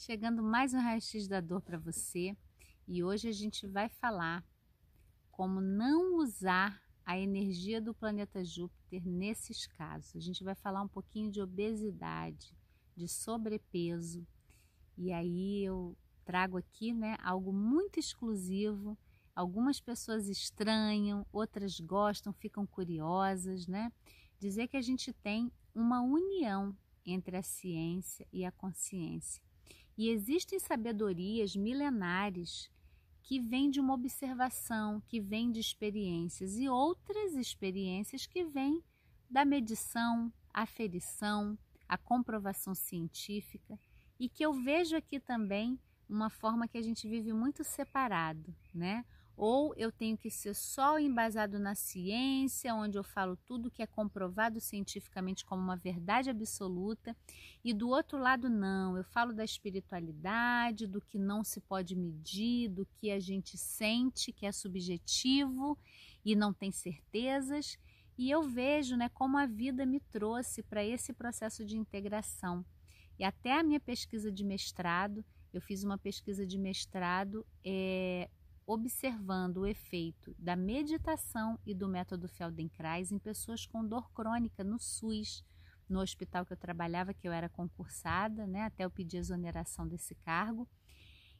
Chegando mais um raio-x da dor para você e hoje a gente vai falar como não usar a energia do planeta Júpiter nesses casos. A gente vai falar um pouquinho de obesidade, de sobrepeso e aí eu trago aqui né, algo muito exclusivo. Algumas pessoas estranham, outras gostam, ficam curiosas, né? Dizer que a gente tem uma união entre a ciência e a consciência. E existem sabedorias milenares que vêm de uma observação, que vêm de experiências, e outras experiências que vêm da medição, aferição, a comprovação científica, e que eu vejo aqui também uma forma que a gente vive muito separado, né? Ou eu tenho que ser só embasado na ciência, onde eu falo tudo que é comprovado cientificamente como uma verdade absoluta, e do outro lado, não, eu falo da espiritualidade, do que não se pode medir, do que a gente sente, que é subjetivo e não tem certezas, e eu vejo né, como a vida me trouxe para esse processo de integração. E até a minha pesquisa de mestrado, eu fiz uma pesquisa de mestrado é, observando o efeito da meditação e do método Feldenkrais em pessoas com dor crônica no SUS, no hospital que eu trabalhava, que eu era concursada, né, até eu pedir exoneração desse cargo.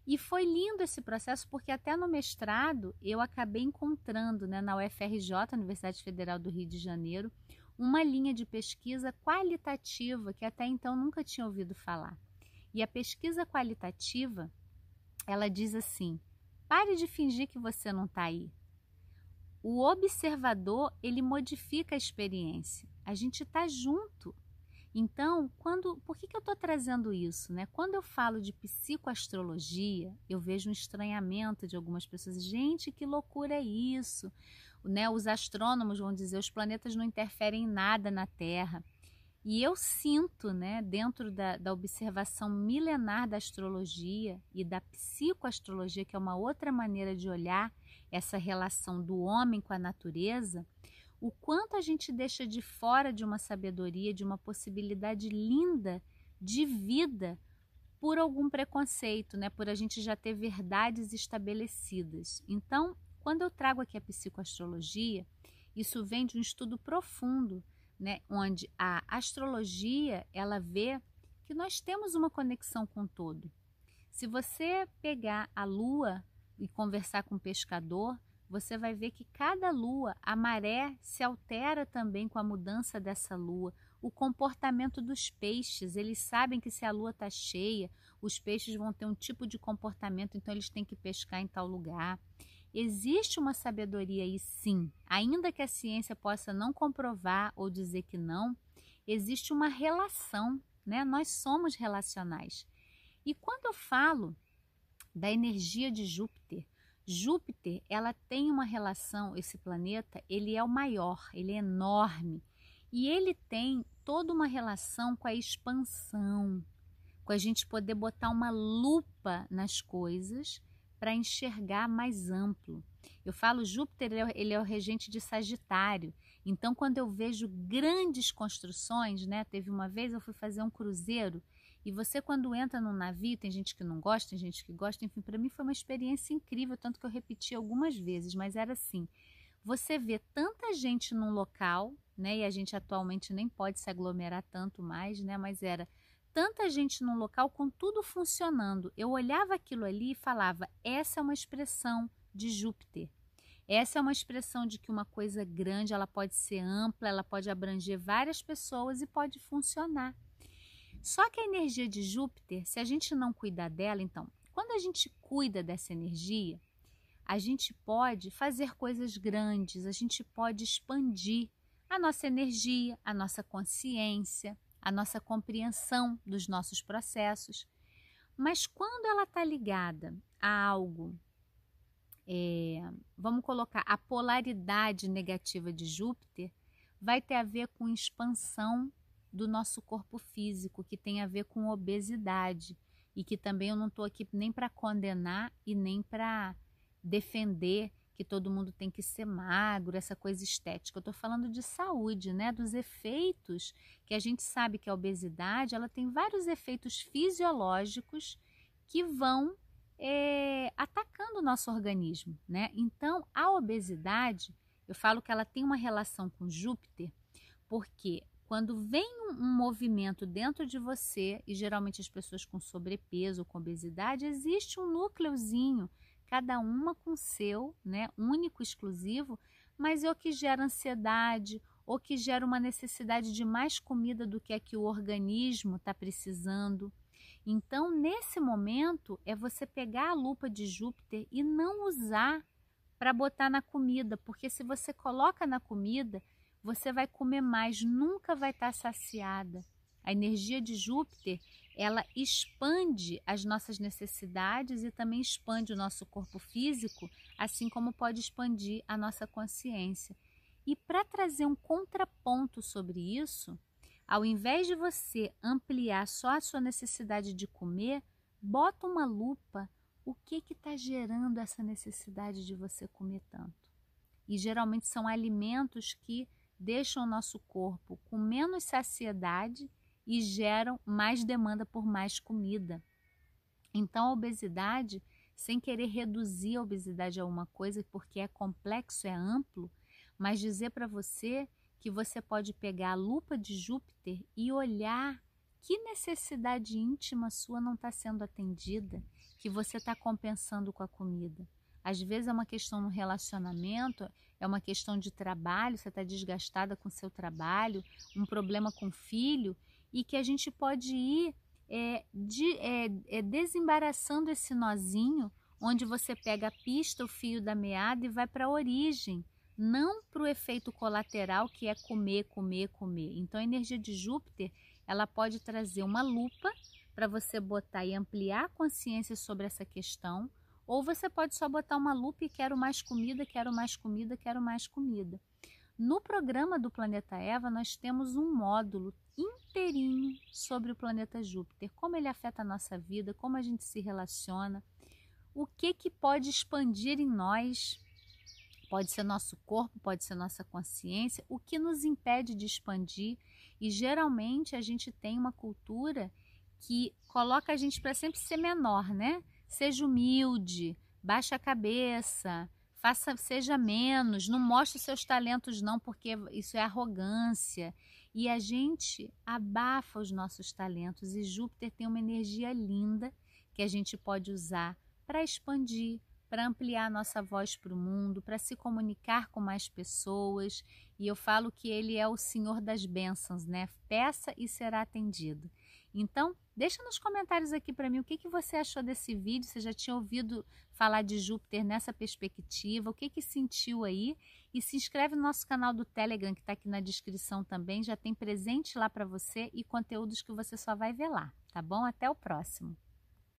E foi lindo esse processo porque até no mestrado eu acabei encontrando né, na UFRJ, Universidade Federal do Rio de Janeiro, uma linha de pesquisa qualitativa que até então nunca tinha ouvido falar. E a pesquisa qualitativa, ela diz assim: Pare de fingir que você não está aí. O observador, ele modifica a experiência. A gente está junto. Então, quando, por que, que eu estou trazendo isso? Né? Quando eu falo de psicoastrologia, eu vejo um estranhamento de algumas pessoas. Gente, que loucura é isso? Né? Os astrônomos vão dizer os planetas não interferem em nada na Terra. E eu sinto, né, dentro da, da observação milenar da astrologia e da psicoastrologia, que é uma outra maneira de olhar essa relação do homem com a natureza, o quanto a gente deixa de fora de uma sabedoria, de uma possibilidade linda de vida por algum preconceito, né? por a gente já ter verdades estabelecidas. Então, quando eu trago aqui a psicoastrologia, isso vem de um estudo profundo né, onde a astrologia ela vê que nós temos uma conexão com o todo. Se você pegar a lua e conversar com o pescador, você vai ver que cada lua, a maré se altera também com a mudança dessa lua. O comportamento dos peixes, eles sabem que se a lua está cheia, os peixes vão ter um tipo de comportamento, então eles têm que pescar em tal lugar. Existe uma sabedoria aí sim, ainda que a ciência possa não comprovar ou dizer que não, existe uma relação, né? Nós somos relacionais. E quando eu falo da energia de Júpiter, Júpiter, ela tem uma relação, esse planeta, ele é o maior, ele é enorme. E ele tem toda uma relação com a expansão, com a gente poder botar uma lupa nas coisas para enxergar mais amplo. Eu falo Júpiter, ele é o regente de Sagitário. Então, quando eu vejo grandes construções, né? Teve uma vez eu fui fazer um cruzeiro e você quando entra num navio, tem gente que não gosta, tem gente que gosta, enfim, para mim foi uma experiência incrível, tanto que eu repeti algumas vezes, mas era assim. Você vê tanta gente num local, né? E a gente atualmente nem pode se aglomerar tanto mais, né? Mas era tanta gente num local com tudo funcionando. Eu olhava aquilo ali e falava: essa é uma expressão de Júpiter. Essa é uma expressão de que uma coisa grande, ela pode ser ampla, ela pode abranger várias pessoas e pode funcionar. Só que a energia de Júpiter, se a gente não cuidar dela, então, quando a gente cuida dessa energia, a gente pode fazer coisas grandes, a gente pode expandir a nossa energia, a nossa consciência, a nossa compreensão dos nossos processos. Mas quando ela está ligada a algo, é, vamos colocar a polaridade negativa de Júpiter, vai ter a ver com expansão do nosso corpo físico, que tem a ver com obesidade. E que também eu não estou aqui nem para condenar e nem para defender que todo mundo tem que ser magro, essa coisa estética. Eu estou falando de saúde, né? Dos efeitos que a gente sabe que a obesidade ela tem vários efeitos fisiológicos que vão é, atacando o nosso organismo, né? Então, a obesidade, eu falo que ela tem uma relação com Júpiter, porque quando vem um, um movimento dentro de você, e geralmente as pessoas com sobrepeso, com obesidade, existe um núcleozinho, cada uma com seu, né, único, exclusivo, mas é o que gera ansiedade, ou que gera uma necessidade de mais comida do que é que o organismo está precisando. Então, nesse momento, é você pegar a lupa de Júpiter e não usar para botar na comida, porque se você coloca na comida, você vai comer mais, nunca vai estar tá saciada. A energia de Júpiter, ela expande as nossas necessidades e também expande o nosso corpo físico, assim como pode expandir a nossa consciência. E para trazer um contraponto sobre isso, ao invés de você ampliar só a sua necessidade de comer, bota uma lupa o que está gerando essa necessidade de você comer tanto. E geralmente são alimentos que deixam o nosso corpo com menos saciedade e geram mais demanda por mais comida. Então, a obesidade, sem querer reduzir a obesidade a uma coisa, porque é complexo, é amplo, mas dizer para você que você pode pegar a lupa de Júpiter e olhar que necessidade íntima sua não está sendo atendida, que você está compensando com a comida. Às vezes é uma questão no relacionamento, é uma questão de trabalho, você está desgastada com seu trabalho, um problema com o filho, e que a gente pode ir é, de, é, é, desembaraçando esse nozinho, onde você pega a pista, o fio da meada e vai para a origem, não para o efeito colateral que é comer, comer, comer. Então a energia de Júpiter ela pode trazer uma lupa para você botar e ampliar a consciência sobre essa questão, ou você pode só botar uma lupa e quero mais comida, quero mais comida, quero mais comida. No programa do Planeta Eva, nós temos um módulo inteirinho sobre o planeta Júpiter, como ele afeta a nossa vida, como a gente se relaciona, o que que pode expandir em nós, pode ser nosso corpo, pode ser nossa consciência, o que nos impede de expandir. E geralmente a gente tem uma cultura que coloca a gente para sempre ser menor, né? Seja humilde, baixe a cabeça, faça, seja menos, não mostre seus talentos não, porque isso é arrogância. E a gente abafa os nossos talentos e Júpiter tem uma energia linda que a gente pode usar para expandir, para ampliar nossa voz para o mundo, para se comunicar com mais pessoas. E eu falo que ele é o Senhor das bênçãos, né? Peça e será atendido. Então, deixa nos comentários aqui para mim o que, que você achou desse vídeo, você já tinha ouvido falar de Júpiter nessa perspectiva, o que, que sentiu aí e se inscreve no nosso canal do Telegram que está aqui na descrição também, já tem presente lá para você e conteúdos que você só vai ver lá, tá bom? Até o próximo!